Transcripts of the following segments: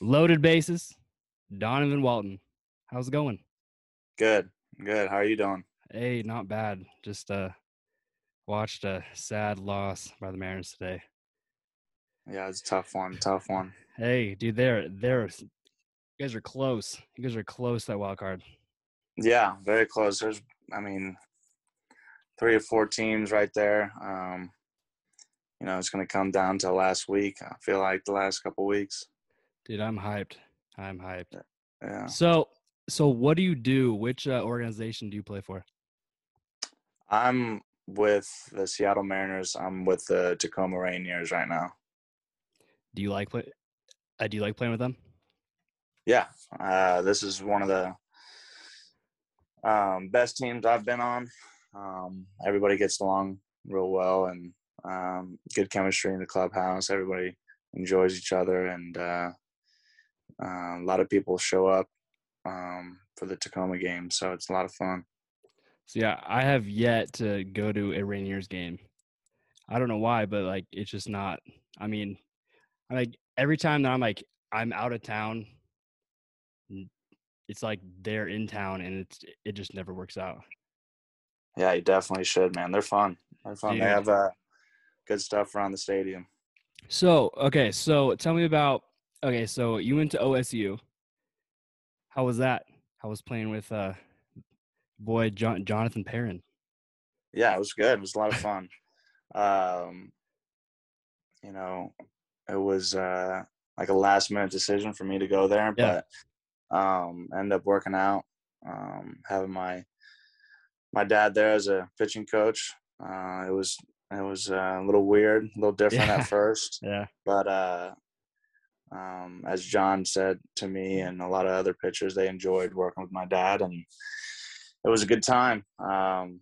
Loaded bases, Donovan Walton. How's it going? Good, good. How are you doing? Hey, not bad. Just uh watched a sad loss by the Mariners today. Yeah, it's a tough one. Tough one. Hey, dude, they're they're you guys are close. You guys are close to that wild card. Yeah, very close. There's, I mean, three or four teams right there. Um, you know, it's going to come down to last week. I feel like the last couple weeks. Dude, I'm hyped. I'm hyped. Yeah. So, so what do you do? Which uh, organization do you play for? I'm with the Seattle Mariners. I'm with the Tacoma Rainiers right now. Do you like play? Uh, do you like playing with them? Yeah, uh, this is one of the um, best teams I've been on. Um, everybody gets along real well and um, good chemistry in the clubhouse. Everybody enjoys each other, and uh, uh, a lot of people show up um, for the Tacoma game, so it's a lot of fun. So yeah, I have yet to go to a Rainiers game. I don't know why, but like it's just not. I mean, like every time that I'm like I'm out of town, it's like they're in town, and it's it just never works out. Yeah, you definitely should, man. They're fun. They're fun. Dude. They have uh, good stuff around the stadium. So okay, so tell me about okay. So you went to OSU. How was that? How was playing with uh boy John, Jonathan Perrin? Yeah, it was good. It was a lot of fun. um, you know, it was uh, like a last minute decision for me to go there, Yeah. but um, ended up working out. Um, having my my dad there as a pitching coach. Uh, it was it was uh, a little weird, a little different Yeah. at first, Yeah. but uh, um, as John said to me and a lot of other pitchers, they enjoyed working with my dad, and it was a good time. Um,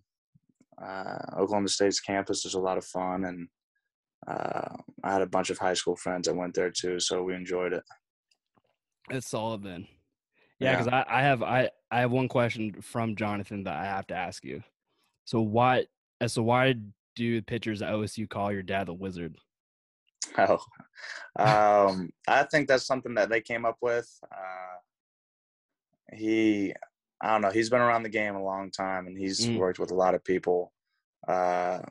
uh, Oklahoma State's campus is a lot of fun, and uh, I had a bunch of high school friends that went there too, so we enjoyed it. It's solid then. Yeah, because I, I have I, I have one question from Jonathan that I have to ask you. So why so why do pitchers at OSU call your dad the wizard? Oh, um, I think that's something that they came up with. Uh, he, I don't know, he's been around the game a long time, and he's Mm. worked with a lot of people. Uh,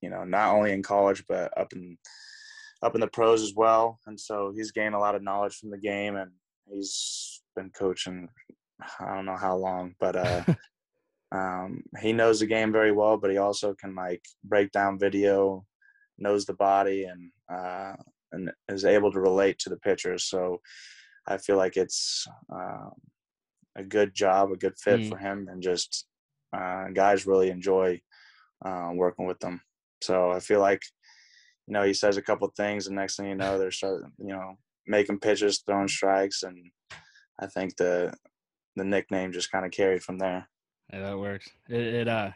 you know, not only in college but up in up in the pros as well. And so he's gained a lot of knowledge from the game, and he's been coaching. I don't know how long, but uh, um, he knows the game very well. But he also can like break down video, knows the body, and uh, and is able to relate to the pitchers. So I feel like it's um, a good job, a good fit Mm. for him, and just uh, guys really enjoy uh, working with them. So I feel like you know he says a couple things, and next thing you know, they're starting you know making pitches, throwing strikes, and I think the the nickname just kind of carried from there. Yeah, that works. It, it uh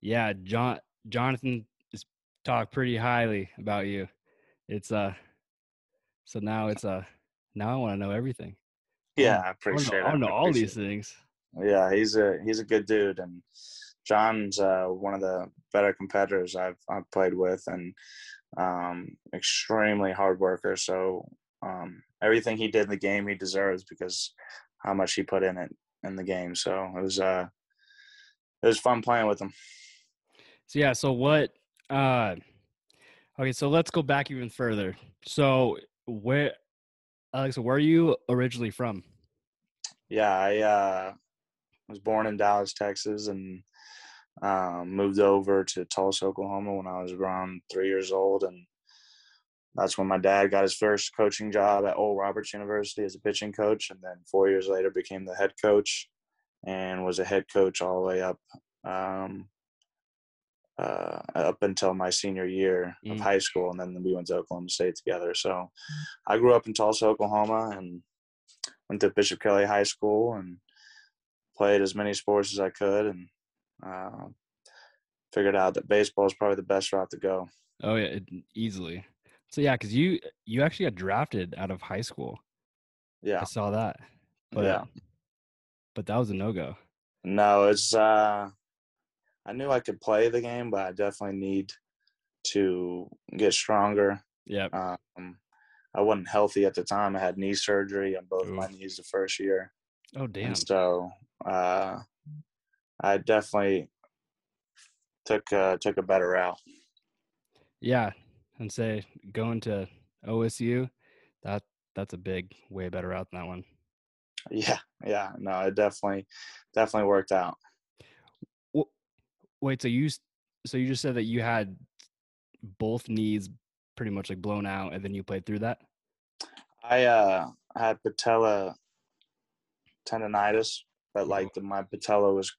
yeah, John Jonathan is talked pretty highly about you. It's uh so now it's uh now I want to know everything. Yeah, I appreciate it. I wanna know all these it. things. Yeah, he's a he's a good dude, and John's uh, one of the better competitors I've I've played with, and um, extremely hard worker. So um, everything he did in the game, he deserves because how much he put in it in the game. So it was uh, it was fun playing with him. So yeah, so what uh okay, so let's go back even further. So where Alex, where are you originally from? Yeah, I uh, was born in Dallas, Texas, and um, moved over to Tulsa, Oklahoma when I was around three years old, and that's when my dad got his first coaching job at Oral Roberts University as a pitching coach, and then four years later became the head coach, and was a head coach all the way up um, uh, up until my senior year of Mm. high school, and then we went to Oklahoma State together. So I grew up in Tulsa, Oklahoma, and went to Bishop Kelley High School and played as many sports as I could, and uh, figured out that baseball is probably the best route to go. Oh yeah, it, easily. So yeah, because you you actually got drafted out of high school. Yeah, I saw that. But yeah, but that was a no go. No, it's uh I knew I could play the game, but I definitely need to get stronger. Yeah. Um I wasn't healthy at the time. I had knee surgery on both my knees the first year. Oh damn. And so uh I definitely took uh took a better route. Yeah, and say going to OSU, that that's a big, way better route than that one. Yeah, yeah. No, it definitely definitely worked out. Wait, so you so you just said that you had both knees pretty much like blown out, and then you played through that? I uh had patella tendonitis, but like the, my patella was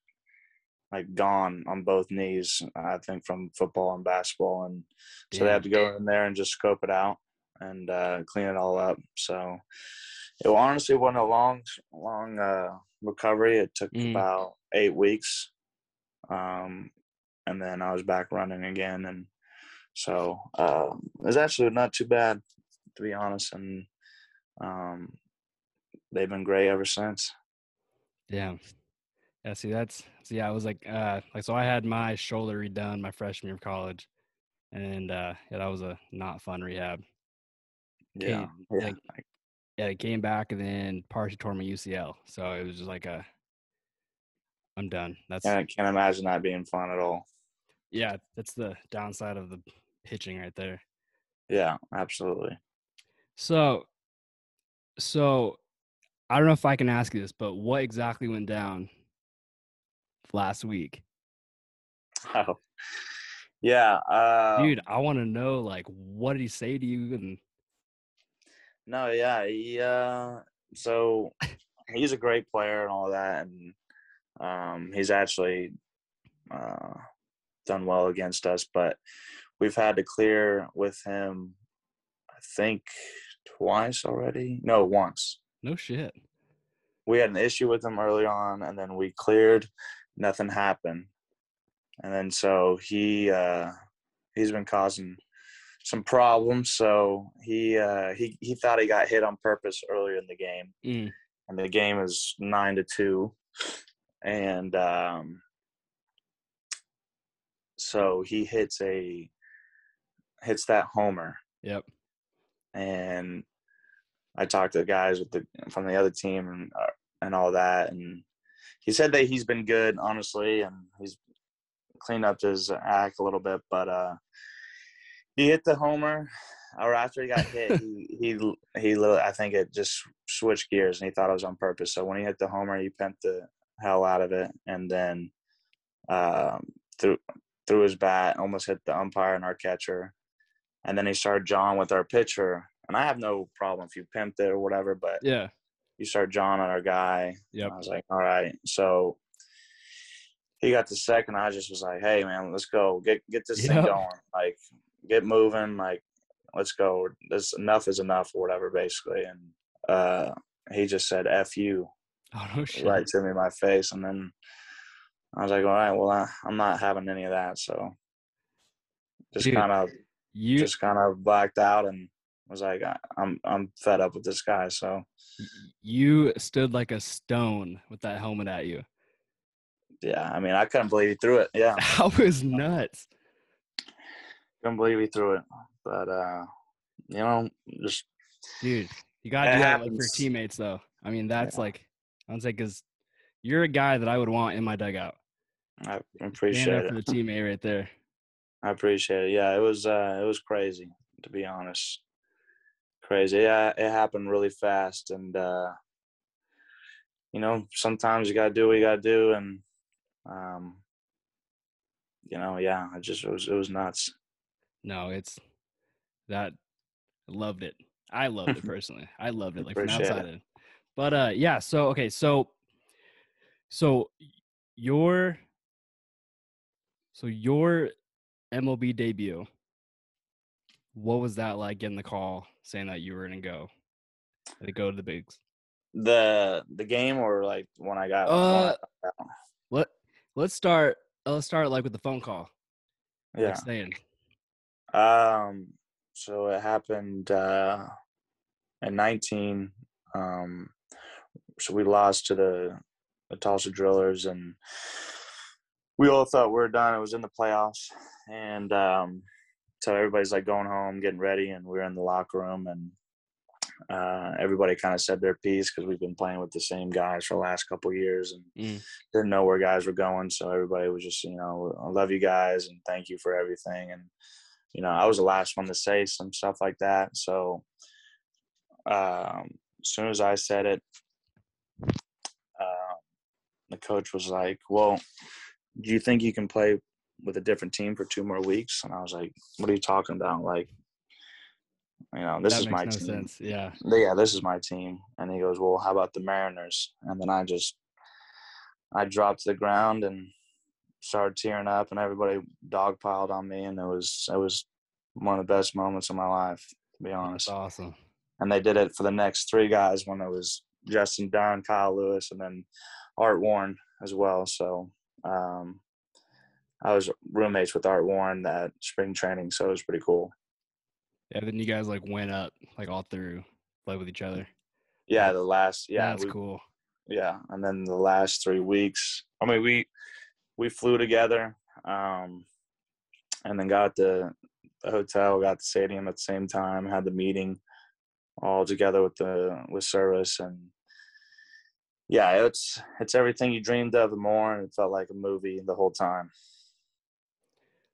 like gone on both knees. I think from football and basketball, and so they had to go in there and just scope it out and uh, clean it all up. So it honestly wasn't a long, long uh, recovery. It took Mm. about eight weeks, um, and then I was back running again, and so uh, it was actually not too bad, to be honest. And um, they've been great ever since. Damn. Yeah, see that's so yeah, I was like uh like so I had my shoulder redone my freshman year of college. And uh yeah, that was a not fun rehab. Yeah, Came- yeah. like, yeah, it came back and then partially tore my UCL. So it was just like a I'm done. That's I can't imagine that being fun at all. yeah, that's the downside of the pitching right there. Yeah, absolutely. So so I don't know if I can ask you this, but what exactly went down last week? Oh, yeah. Uh, Dude, I want to know like what did he say to you and No, yeah. He, uh, so he's a great player and all that, and um, he's actually uh, done well against us. But we've had to clear with him, I think, twice already. No, once. no shit. we had an issue with him early on and then we cleared nothing happened. And then so he uh he's been causing some problems. So he uh he he thought he got hit on purpose earlier in the game. Mm. and the game is nine to two. And um so he hits a hits that homer. Yep. and I talked to the guys with the from the other team and uh, and all that, and he said that he's been good, honestly, and he's cleaned up his act a little bit. But uh, he hit the homer, or after he got hit, he he he I think it just switched gears, and he thought it was on purpose. So when he hit the homer, he bent the hell out of it, and then um, threw threw his bat, almost hit the umpire and our catcher, and then he started jawing with our pitcher. And I have no problem if you pimped it or whatever, but Yeah. You start jawing on our guy. Yep. I was like, all right. So he got the second. I just was like, hey man, let's go. Get get this Yep. thing going. Like get moving. Like let's go. This enough is enough or whatever, basically. And uh he just said F you Oh no shit. right to me in my face. And then I was like, all right, well I, I'm not having any of that. So just kind of You just kind of blacked out and was like, I'm I'm fed up with this guy. So you stood like a stone with that helmet at you. yeah, I mean, I couldn't believe he threw it. Yeah, That was nuts. couldn't believe he threw it. But uh, you know, just Dude, you gotta do that like, for your teammates though. I mean, that's Yeah. like I would say because you're a guy that I would want in my dugout. I appreciate it. for the teammate right there. I appreciate it. Yeah, it was uh, it was crazy to be honest. Crazy. Yeah, it happened really fast, and uh, you know, sometimes you gotta do what you gotta do, and um, you know, yeah, it just it was it was nuts. No, it's that loved it. I loved it personally. I loved it like from outside in. But uh yeah, so okay, so so your so your MLB debut, what was that like getting the call saying that you were gonna go? To go to the bigs. The the game or like when I got Uh? Let let's start uh, let's start like with the phone call. yeah. Like saying Um, so it happened uh, in 19. Um, so we lost to the the Tulsa Drillers, and we all thought we were done. It was in the playoffs, and um, so everybody's like going home, getting ready, and we are in the locker room, and uh, everybody kind of said their piece because we've been playing with the same guys for the last couple years and Mm. didn't know where guys were going. So everybody was just, you know, I love you guys and thank you for everything. And you know, I was the last one to say some stuff like that. So um, as soon as I said it, uh, the coach was like, "Well, do you think you can play with a different team for two more weeks?" And I was like, "What are you talking about? Like, you know, this that is my no team. sense. Yeah. Yeah, this is my team." And he goes, "Well, how about the Mariners?" And then I just, I dropped to the ground and started tearing up, and everybody dogpiled on me, and it was it was one of the best moments of my life, to be honest That's awesome. and they did it for the next three guys when it was Justin Dunn, Kyle Lewis, and then Art Warren as well. So um, I was roommates with Art Warren that spring training, so it was pretty cool. Yeah. Then you guys like went up like all through, play with each other. Yeah, the last yeah, That's we, cool. yeah, and then the last three weeks. I mean, we we flew together, um, and then got the, the hotel, got the stadium at the same time, had the meeting all together with the with Servais, and yeah, it's it's everything you dreamed of and more, and it felt like a movie the whole time.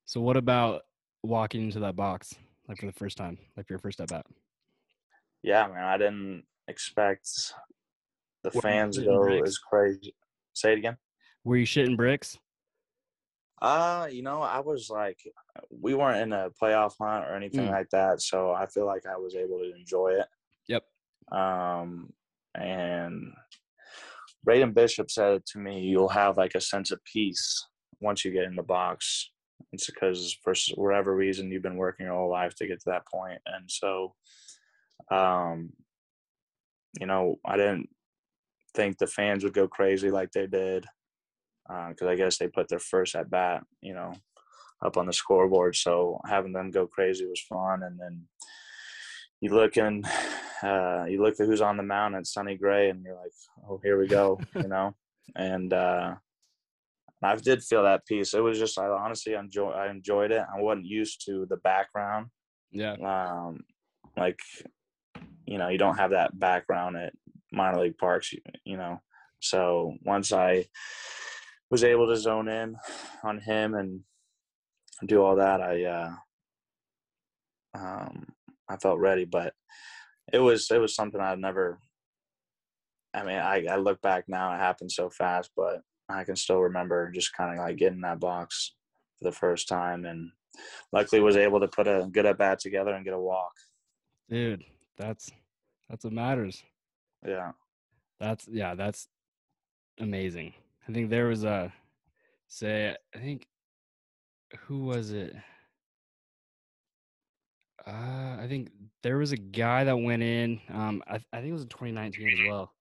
So what about walking into that box like for the first time, like for your first at bat? Yeah, man, I didn't expect the Were fans to go as crazy. Say it again. Were you shitting bricks? Uh, you know, I was like, we weren't in a playoff hunt or anything Mm. like that, so I feel like I was able to enjoy it. Yep. Um, and Braden Bishop said to me, "You'll have like a sense of peace once you get in the box." It's because for whatever reason you've been working your whole life to get to that point, and so, um, you know, I didn't think the fans would go crazy like they did because I guess they put their first at bat, you know, up on the scoreboard. So having them go crazy was fun. And then you look and uh, you look at who's on the mound at Sonny Gray, and you're like, oh, here we go, you know. And uh, I did feel that piece. It was just I honestly enjoy I enjoyed it. I wasn't used to the background, Yeah. um, like you know you don't have that background at minor league parks, you, you know. So once I was able to zone in on him and do all that, I uh, um, I felt ready. But it was it was something I'd never. I mean, I, I look back now; it happened so fast, but I can still remember just kind of like getting that box for the first time, and luckily was able to put a good at bat together and get a walk. Dude, that's that's what matters. Yeah, That's yeah, that's amazing. I think there was a say I think who was it? Uh, I think there was a guy that went in. Um, I, I think it was in 2019 as well.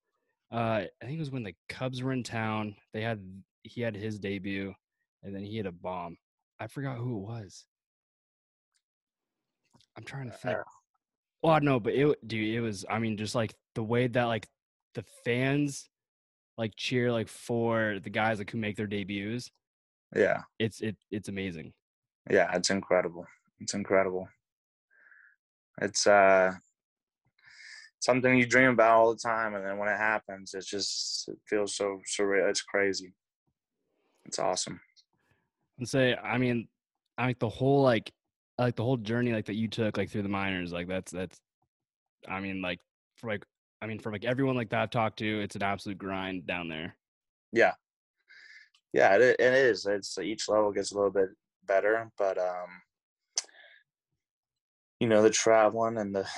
Uh, I think it was when the Cubs were in town. They had he had his debut, and then he had a bomb. I forgot who it was. I'm trying to think. Uh, Well, no, but it, dude, it was. I mean, just like the way that like the fans like cheer like for the guys like who make their debuts. yeah, It's it it's amazing. yeah. It's incredible. It's incredible. It's uh something you dream about all the time, and then when it happens, it's just it feels so surreal. It's crazy. It's awesome. And say, I mean, I like the whole like like the whole journey like that you took like through the minors. Like that's that's. I mean, like for like I mean for like everyone like that I've talked to, it's an absolute grind down there. Yeah, yeah. It, it is. It's each level gets a little bit better, but um, you know, the traveling and the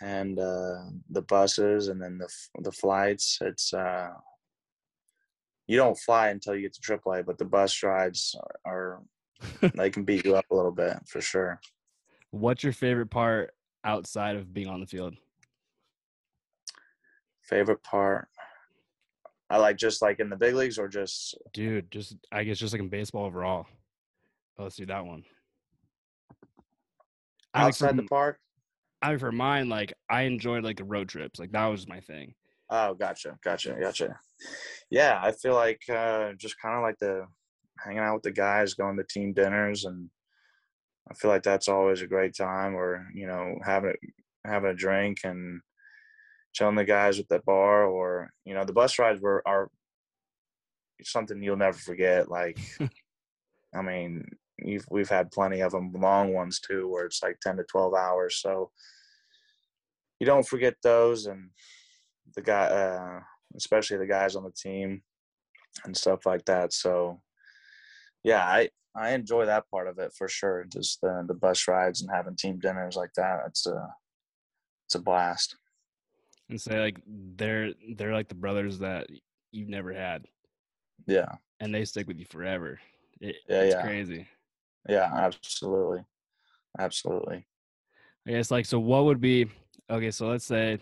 and uh, the buses and then the the flights. It's uh, you don't fly until you get to AAA, but the bus rides are, are they can beat you up a little bit for sure. What's your favorite part outside of being on the field? Favorite part. I like just like in the big leagues or just Dude, just I guess just like in baseball overall. Oh, let's do that one. I think for outside the park. I for mine, like I enjoyed like the road trips. Like that was my thing. Oh, gotcha, gotcha, gotcha. Yeah, I feel like uh, just kind of like the hanging out with the guys, going to team dinners, and I feel like that's always a great time. Or you know, having having a drink and chilling the guys at the bar, or you know, the bus rides were are something you'll never forget. Like, I mean, you've, we've had plenty of them, long ones too, where it's like ten to twelve hours. So you don't forget those, and the guy, uh, especially the guys on the team and stuff like that. So yeah, I I enjoy that part of it for sure. Just the the bus rides and having team dinners like that. It's a it's a blast. And say like they're they're like the brothers that you've never had. Yeah. And they stick with you forever. It, yeah, it's yeah. crazy. Yeah, absolutely. Absolutely. I guess like so what would be okay, so let's say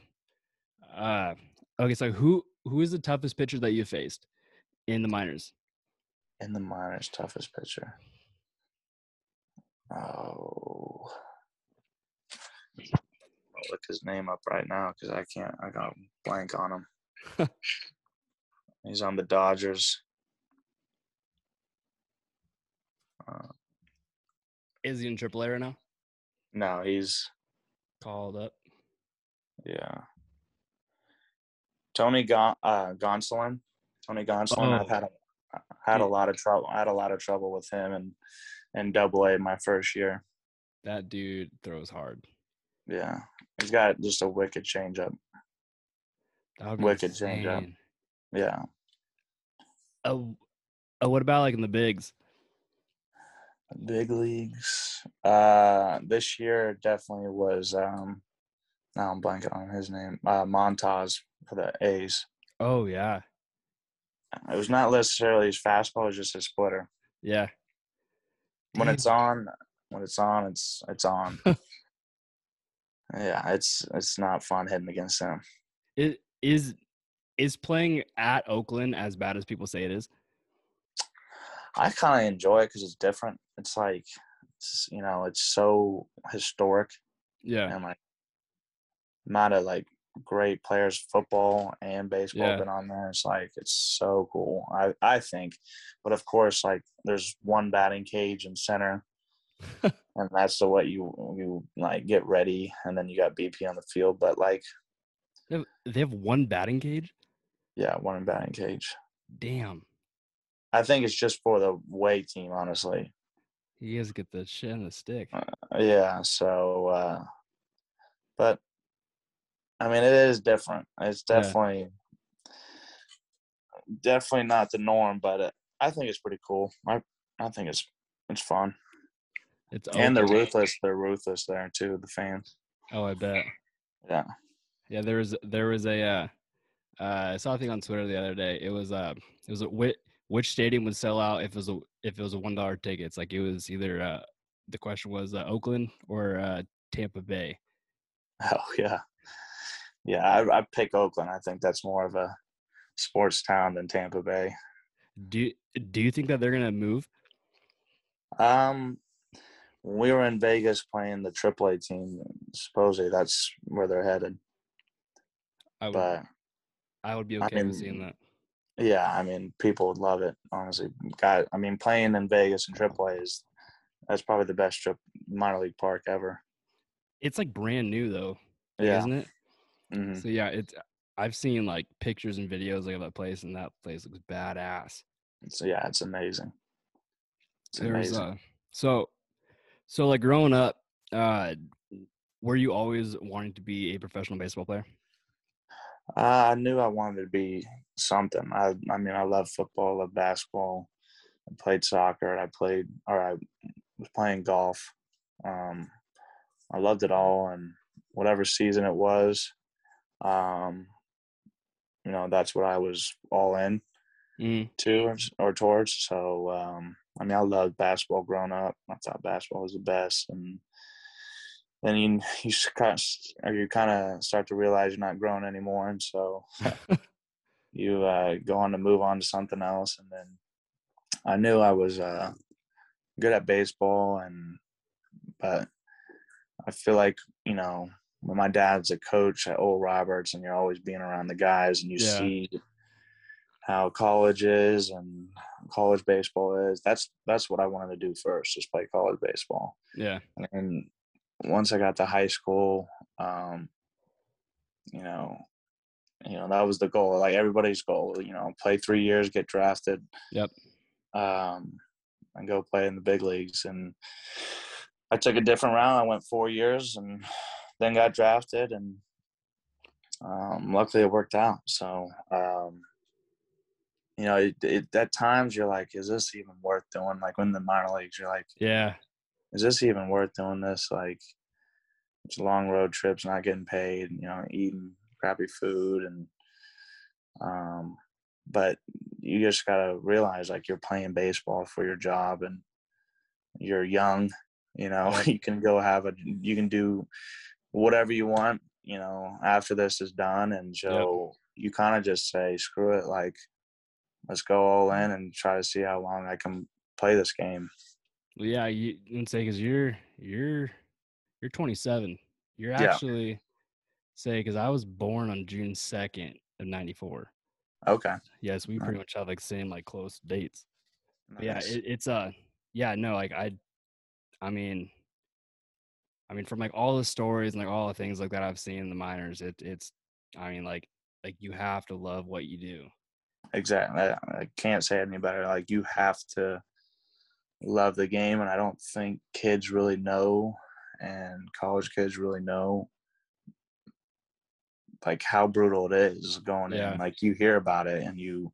uh okay, so who who is the toughest pitcher that you faced in the minors? In the minors, toughest pitcher. Oh. I'll look his name up right now because I can't I got blank on him. He's on the Dodgers. Uh, Is he in AAA right now? no, he's Called up. yeah. Tony Gon- uh, Gonsolin. Tony Gonsolin. I've Oh. had a, had a lot of trouble. I had a lot of trouble with him and and Double A my first year. That dude throws hard. Yeah, he's got just a wicked changeup. Wicked changeup. Yeah, Uh, uh, what about like in the bigs? Big leagues. Uh, this year definitely was. Um, now I'm blanking on his name. Uh, Montas for the A's. Oh yeah, It was not necessarily his fastball; it was just his splitter. yeah. When Damn. it's on, when it's on, it's it's on. yeah, it's it's not fun hitting against him. It is is playing at Oakland as bad as people say it is. I kind of enjoy it because it's different. It's like, it's, you know, it's so historic Yeah, and like, not a like great players football and baseball Yeah. been on there. It's like it's so cool. I I think, but of course, like there's one batting cage in center, and that's the way you you like get ready, and then you got BP on the field. But like, they have, they have one batting cage. yeah, one batting cage. Damn, I think it's just for the way team, honestly. you guys get the shit and the stick. Yeah, so uh but I mean it is different. It's Yeah. definitely definitely not the norm, but it, I think it's pretty cool. I I think it's it's fun. It's And they're ruthless. They're ruthless there too, the fans. Oh, I bet. Yeah. Yeah, there was there was a uh, uh, I saw a thing on Twitter the other day. It was uh it was a which which stadium would sell out if it was a if it was a one dollar tickets. Like it was either uh the question was uh, Oakland or uh, Tampa Bay. Oh yeah. Yeah, I I pick Oakland. I think that's more of a sports town than Tampa Bay. Do do you think that they're gonna move? Um we were in Vegas playing the AAA team. Supposedly that's where they're headed. I would But I would be I okay with seeing that. Yeah, I mean, people would love it. Honestly, guy. I mean, playing in Vegas and AAA is that's probably the best trip minor league park ever. It's like brand new though, Yeah. isn't it? hmm So yeah, it's I've seen like pictures and videos like of that place, and that place looks badass. So yeah, it's amazing. It's There's amazing. uh so so like growing up, uh were you always wanting to be a professional baseball player? Uh, I knew I wanted to be something. I I mean, I love football, I love basketball. I played soccer. I played, or I was playing golf. Um, I loved it all, and whatever season it was, um, you know, that's what I was all in. Mm, to or, or towards. So um, I mean, I loved basketball growing up. I thought basketball was the best, and then you you kind of, or you kind of start to realize you're not growing anymore, and so you uh, go on to move on to something else. And then I knew I was uh, good at baseball, and but I feel like you know when my dad's a coach at Oral Roberts, and you're always being around the guys, and you Yeah. see how college is and college baseball is. That's that's what I wanted to do first, just play college baseball. Yeah. And once I got to high school, um, you know, you know that was the goal, like everybody's goal. You know, play three years, get drafted. Yep. Um, and go play in the big leagues. And I took a different route. I went four years and then got drafted, and um, luckily it worked out. So. Um, you know, it, it, at times you're like, is this even worth doing? Like when the minor leagues, you're like, Yeah. Is this even worth doing this? Like, it's long road trips, not getting paid, you know, eating crappy food, and um, but you just gotta realize like you're playing baseball for your job, and you're young, you know, you can go have a, you can do whatever you want, you know, after this is done, and so you kind of just say, screw it, like, let's go all in and try to see how long I can play this game. Yeah, you and say because you're you're you're 27. You're Yeah. actually say because I was born on June 2nd of '94. Okay. Yes, we Nice. pretty much have like same like close dates. But yeah, it, it's uh yeah no like I, I mean, I mean from like all the stories and like all the things like that I've seen in the minors, it it's I mean like like you have to love what you do. Exactly. I, I can't say it any better. Like you have to love the game, and I don't think kids really know, and college kids really know, like how brutal it is going Yeah. in. Like you hear about it, and you.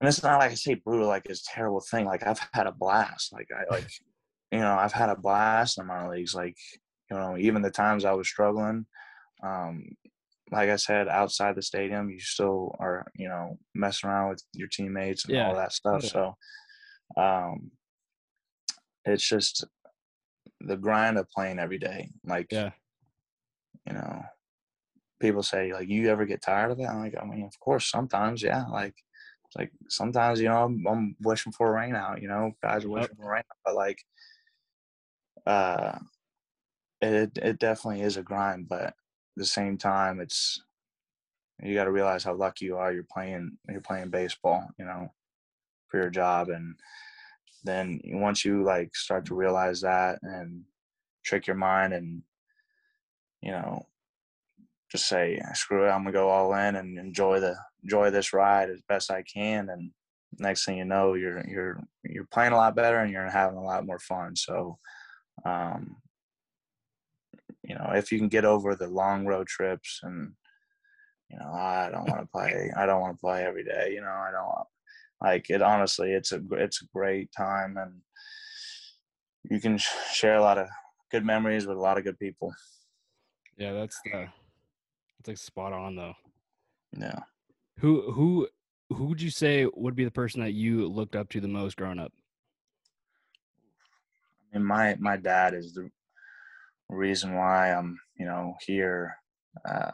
And it's not like I say brutal, like it's a terrible thing. Like I've had a blast. Like I like, you know, I've had a blast in minor leagues. Like, you know, even the times I was struggling, um, like I said, outside the stadium, you still are, you know, messing around with your teammates and Yeah. all that stuff. Yeah. So, um, it's just the grind of playing every day. Like, Yeah, you know, people say like, "You ever get tired of it?" I'm like, I mean, of course, sometimes, yeah. Like, like sometimes, you know, I'm, I'm wishing for a rain out. You know, guys are Yep. wishing for rain out, but like, uh, it it definitely is a grind, but at the same time, it's you got to realize how lucky you are. You're playing you're playing baseball, you know, your job, and then once you like start to realize that and trick your mind and you know just say screw it i'm gonna go all in and enjoy the enjoy this ride as best i can and next thing you know you're you're you're playing a lot better and you're having a lot more fun. So um you know if you can get over the long road trips and you know i don't want to play i don't want to play every day you know i don't like it honestly it's a it's a great time and you can share a lot of good memories with a lot of good people yeah, that's the that's like spot on though. yeah Who who who would you say would be the person that you looked up to the most growing up? and my my dad is the reason why I'm you know here uh,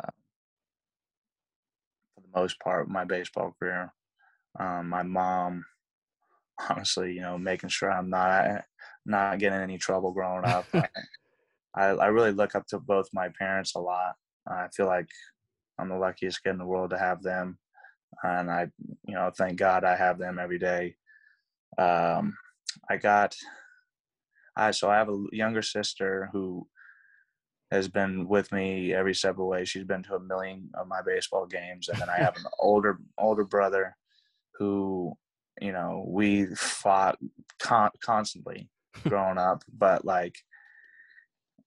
for the most part of my baseball career. Um, my mom, honestly, you know, making sure I'm not not getting in any trouble growing up. I, I I really look up to both my parents a lot. I feel like I'm the luckiest kid in the world to have them, and I you know thank God I have them every day. Um, I got I so I have a younger sister who has been with me every step of the way. She's been to a million of my baseball games, and then I have an older older brother who you know we fought con- constantly growing up, but like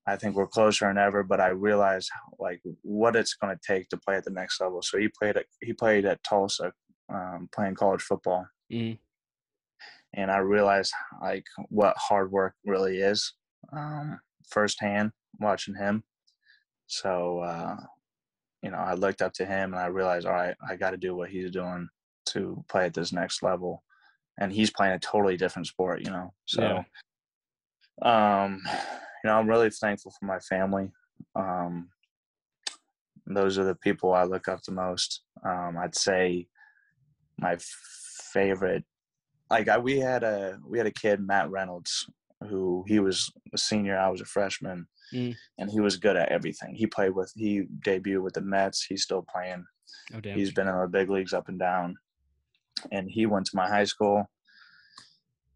I think we're closer than ever. But I realize like what it's going to take to play at the next level. So he played at he played at Tulsa, um, playing college football Mhm. and I realized like what hard work really is um, firsthand watching him. So uh, you know, I looked up to him and I realized, all right, I got to do what he's doing to play at this next level, and he's playing a totally different sport, you know. So, um, you know, I'm really thankful for my family. Um, those are the people I look up to most. Um, I'd say my favorite like I, we had a we had a kid Matt Reynolds who he was a senior, I was a freshman, Mm. and he was good at everything. He played with he debuted with the Mets. He's still playing. Oh damn. He's been in the big leagues up and down, and he went to my high school.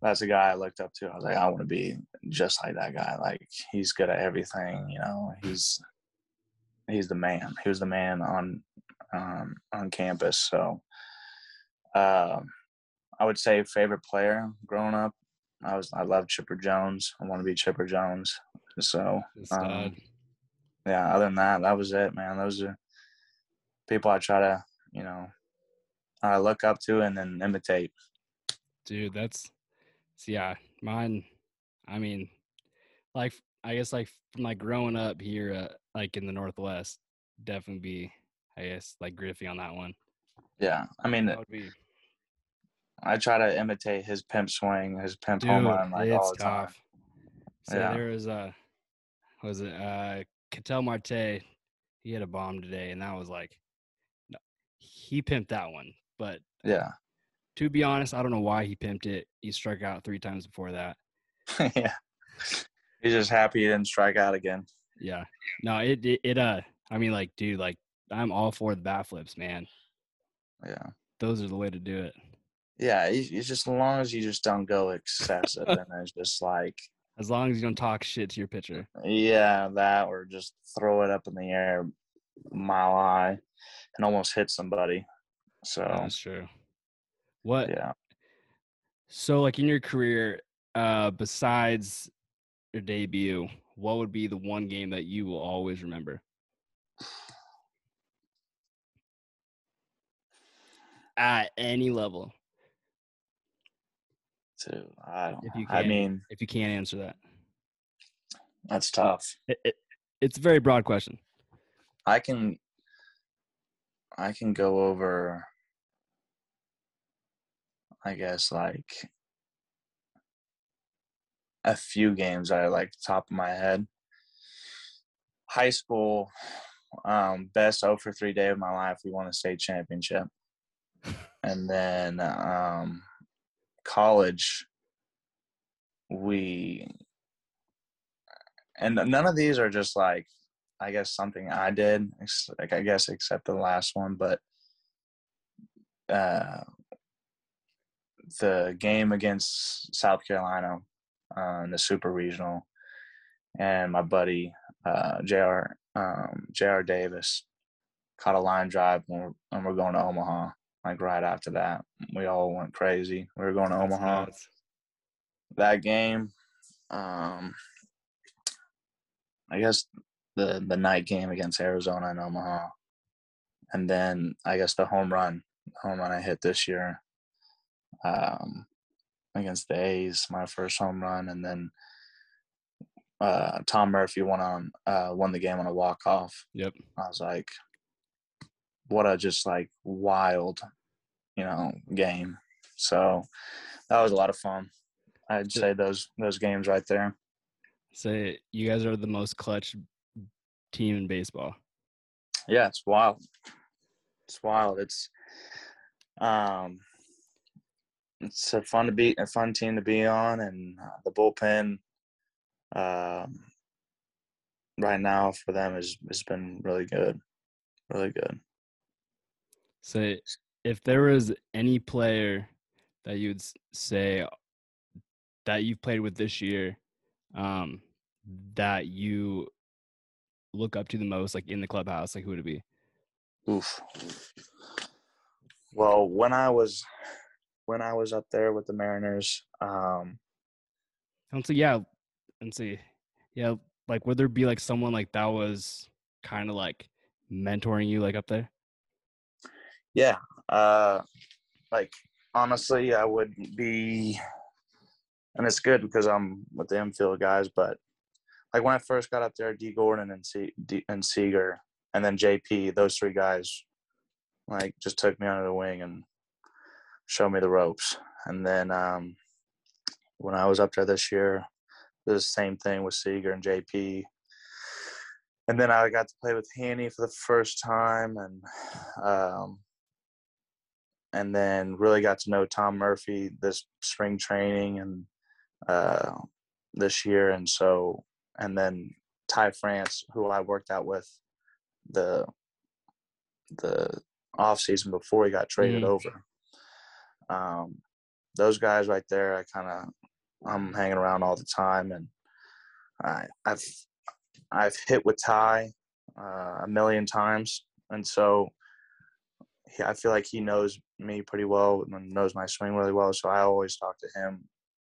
That's a guy I looked up to. I was like, I want to be just like that guy. Like he's good at everything. You know, he's he's the man. He was the man on um, on campus. So, um, I would say favorite player growing up. I was I love Chipper Jones. I want to be Chipper Jones. So um, yeah, other than that, that was it, man. Those are people I try to, you know, I look up to and then imitate. dude that's so yeah mine i mean like i guess like from like growing up here uh, like in the northwest definitely be i guess like griffey on that one Yeah, I mean, would be I try to imitate his pimp swing, his pimp dude home run, like all the time. tough so Yeah. there was a was it uh Ketel Marte he had a bomb today and that was like no, he pimped that one but Yeah, to be honest i don't know why he pimped it he struck out three times before that yeah. He's just happy he didn't strike out again. Yeah. No, it, it it uh I mean like dude, like I'm all for the bat flips, man. Yeah, Those are the way to do it. yeah. It's it's just as long as you just don't go excessive, and it's just like, As long as you don't talk shit to your pitcher. yeah, that or just throw it up in the air, mile high, and almost hit somebody. So That's true. What yeah. so like in your career, uh besides your debut, what would be the one game that you will always remember? At any level. Too. I don't. If you I can. mean, If you can't answer that. that's tough. It, it, it's a very broad question. I can I can go over I guess like a few games I like top of my head. High school, um, best 0 for 3 day of my life. We won a state championship. And then um, college, we, and none of these are just like I guess something I did, like I guess except the last one, but uh, the game against South Carolina uh, in the Super Regional, and my buddy uh, Jr. Um, Jr. Davis caught a line drive, and we're, and we're going to Omaha. Like right after that, we all went crazy. We were going to That's Omaha nuts. that game. Um, I guess the the night game against Arizona and Omaha, and then I guess the home run, home run I hit this year, um, against the A's, my first home run, and then uh, Tom Murphy won on uh, won the game on a walk off. Yep. I was like, what a just like wild, you know, game. So that was a lot of fun. I'd say those those games right there. Say you guys are the most clutch team in baseball. Yeah, it's wild. It's wild. It's um, it's a fun to be a fun team to be on, and uh, the bullpen, um, right now for them has has been really good, really good. So, if there was any player that you'd say that you've played with this year, um, that you look up to the most, like in the clubhouse, like who would it be? Oof. Well, when I was when I was up there with the Mariners, um, And so yeah, and see, yeah, like would there be like someone like that was kind of like mentoring you, like up there? yeah, uh, like honestly, I would be, and it's good because I'm with the infield guys. But like when I first got up there, Dee Gordon and C D, and Seager, and then JP, those three guys, like just took me under the wing and showed me the ropes. And then um, when I was up there this year, the same thing with Seager and JP. And then I got to play with Hanny for the first time, and um, and then really got to know Tom Murphy this spring training, and uh, this year, and so and then Ty France, who I worked out with the the off season before he got traded Mm. over. Um, those guys right there, I kind of I'm hanging around all the time, and I, I've I've hit with Ty uh, a million times, and so he, I feel like he knows me pretty well and knows my swing really well. So I always talk to him,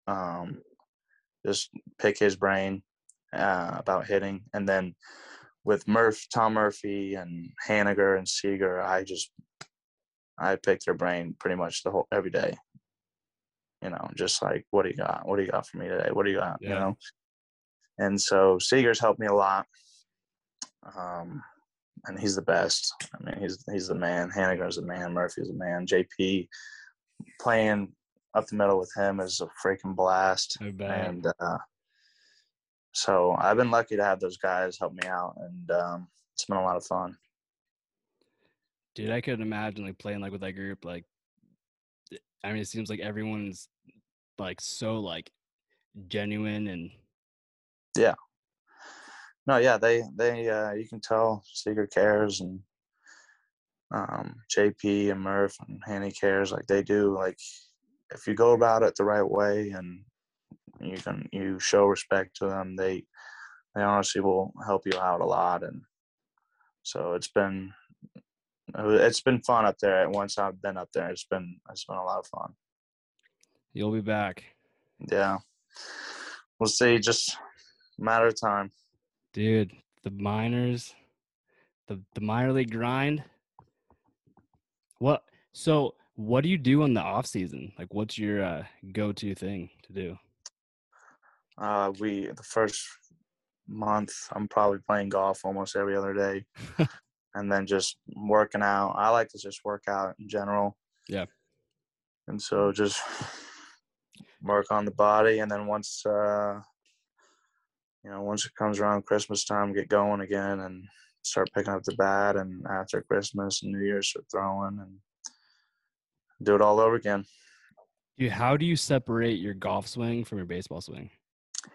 um, just pick his brain uh, about hitting, and then with Murph, Tom Murphy, and Haniger and Seager, I just I pick their brain pretty much the whole every day. You know, just like what do you got? What do you got for me today? What do you got? You know. And so Seager's helped me a lot. Um, and he's the best. I mean, he's he's the man. Haniger's the man. Murphy's the man. JP playing up the middle with him is a freaking blast. And uh, so I've been lucky to have those guys help me out, and um, it's been a lot of fun. Dude, I couldn't imagine like playing like with that group. Like, I mean, it seems like everyone's like so like genuine and yeah. No, yeah, they they uh, you can tell Seager cares and um, JP and Murph and Hanny cares like they do. Like if you go about it the right way and you can you show respect to them, they they honestly will help you out a lot. And so it's been it's been fun up there. Once I've been up there, it's been it's been a lot of fun. you'll be back. Yeah, we'll see. Just a matter of time. Dude, the minors, the the minor league grind. What so what do you do in the off season? Like what's your uh, go to thing to do? Uh, we the first month I'm probably playing golf almost every other day, and then just working out. I like to just work out in general. Yeah. And so just work on the body, and then once uh, you know once it comes around Christmas time, get going again and start picking up the bat. And after Christmas and New Year's, start throwing and do it all over again. Dude, how do you separate your golf swing from your baseball swing?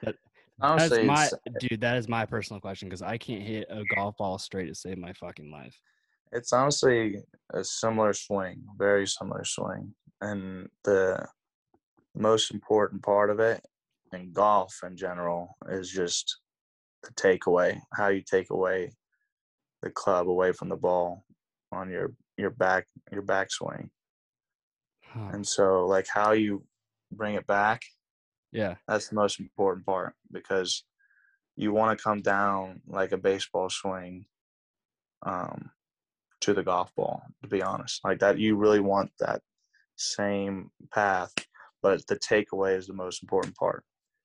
That, Honestly, that's my uh, dude. That is my personal question because I can't hit a golf ball straight to save my fucking life. It's honestly a similar swing, very similar swing. And the most important part of it in golf in general is just the takeaway, how you take away the club away from the ball on your your back your backswing. Huh. And so like how you bring it back Yeah, that's the most important part because you want to come down like a baseball swing um, to the golf ball, to be honest. Like that, you really want that same path, but the takeaway is the most important part.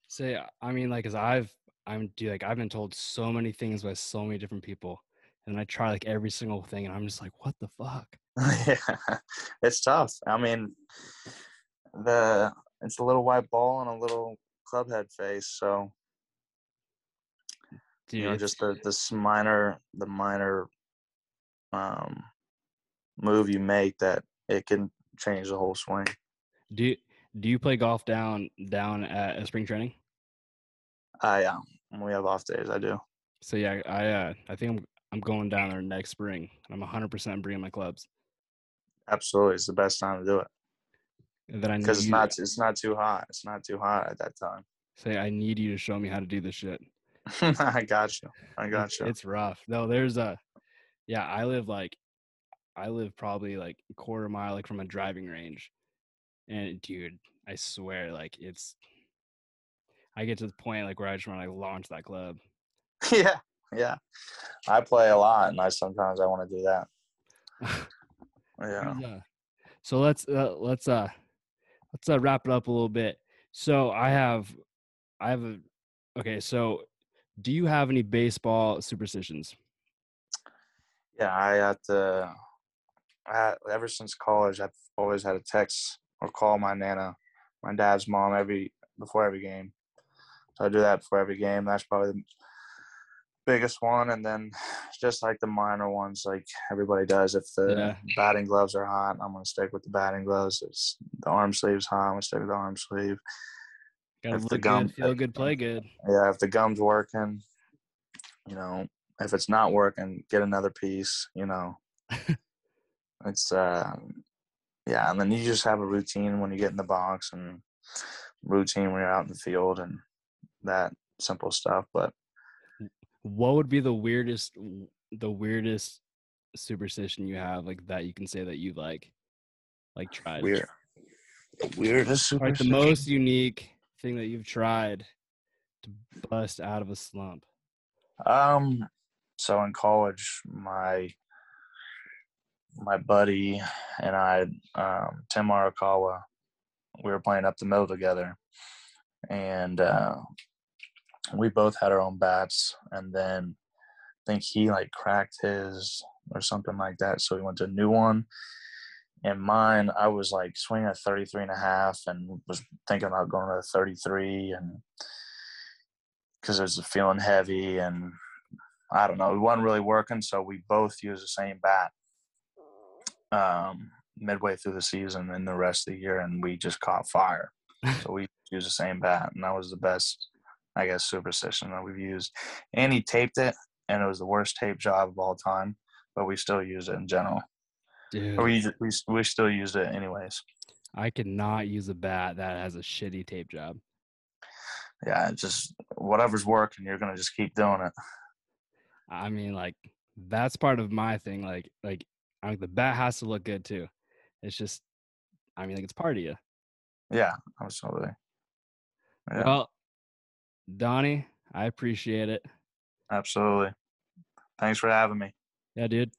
say I mean like, cause I've I'm dude like I've been told so many things by so many different people, and I try like every single thing, and I'm just like, what the fuck? yeah, it's tough. I mean, the it's a little white ball and a little club head face, so Dude, you know, just the this minor the minor um move you make that it can change the whole swing. do you, do you play golf down down at spring training? I yeah, when we have off days, I do. So yeah, I uh, I think I'm I'm going down there next spring. I'm 100% bringing my clubs. Absolutely, it's the best time to do it Then I because it's not it's not too hot. It's not too hot at that time. say I need you to show me how to do this shit. I got you. I It's- got you. It's rough. No, there's a yeah, I live like I live probably like a quarter mile like from a driving range. And dude, I swear like it's I get to the point like where I just want to like launch that club. yeah, yeah. I play a lot, and I sometimes I want to do that. Yeah. Uh, So let's uh, let's uh let's uh, wrap it up a little bit. So I have I have a okay, so do you have any baseball superstitions? Yeah, I had to. I, ever since college, I've always had to text or call my nana, my dad's mom, every before every game. So I do that before every game. That's probably biggest one, and then just like the minor ones, like everybody does. If the Yeah. batting gloves are hot, I'm gonna stick with the batting gloves. It's the arm sleeve's hot, I'm gonna stick with the arm sleeve. Gotta If the gum- good, feel good, play good. Yeah, if the gum's working, you know, if it's not working, get another piece. You know, it's uh, yeah, and then you just have a routine when you get in the box and routine when you're out in the field and that simple stuff. But What would be the weirdest, the weirdest superstition you have, like that you can say that you like, like tried? weird, the weirdest Or, like the most unique thing that you've tried to bust out of a slump. Um, so in college, my my buddy and I, um, Tim Arakawa, we were playing up the middle together, and uh, we both had our own bats. And then I think he like cracked his or something like that, so we went to a new one. And mine, I was like swinging at 33 and a half and was thinking about going to 33 and because it was feeling heavy and I don't know, it wasn't really working. So we both used the same bat um, midway through the season and the rest of the year, and we just caught fire. so we used the same bat, and that was the best, I guess, superstition that we've used. And he taped it, and it was the worst tape job of all time, but we still use it in general. Dude, Or we, we we still use it anyways. I cannot use a bat that has a shitty tape job. Yeah, just whatever's working, you're gonna just keep doing it. I mean, like that's part of my thing. Like, like I mean, the bat has to look good too. It's just, I mean, like it's part of you. Yeah, absolutely. Yeah. Well, Donnie, I appreciate it. Absolutely. Thanks for having me. Yeah, dude.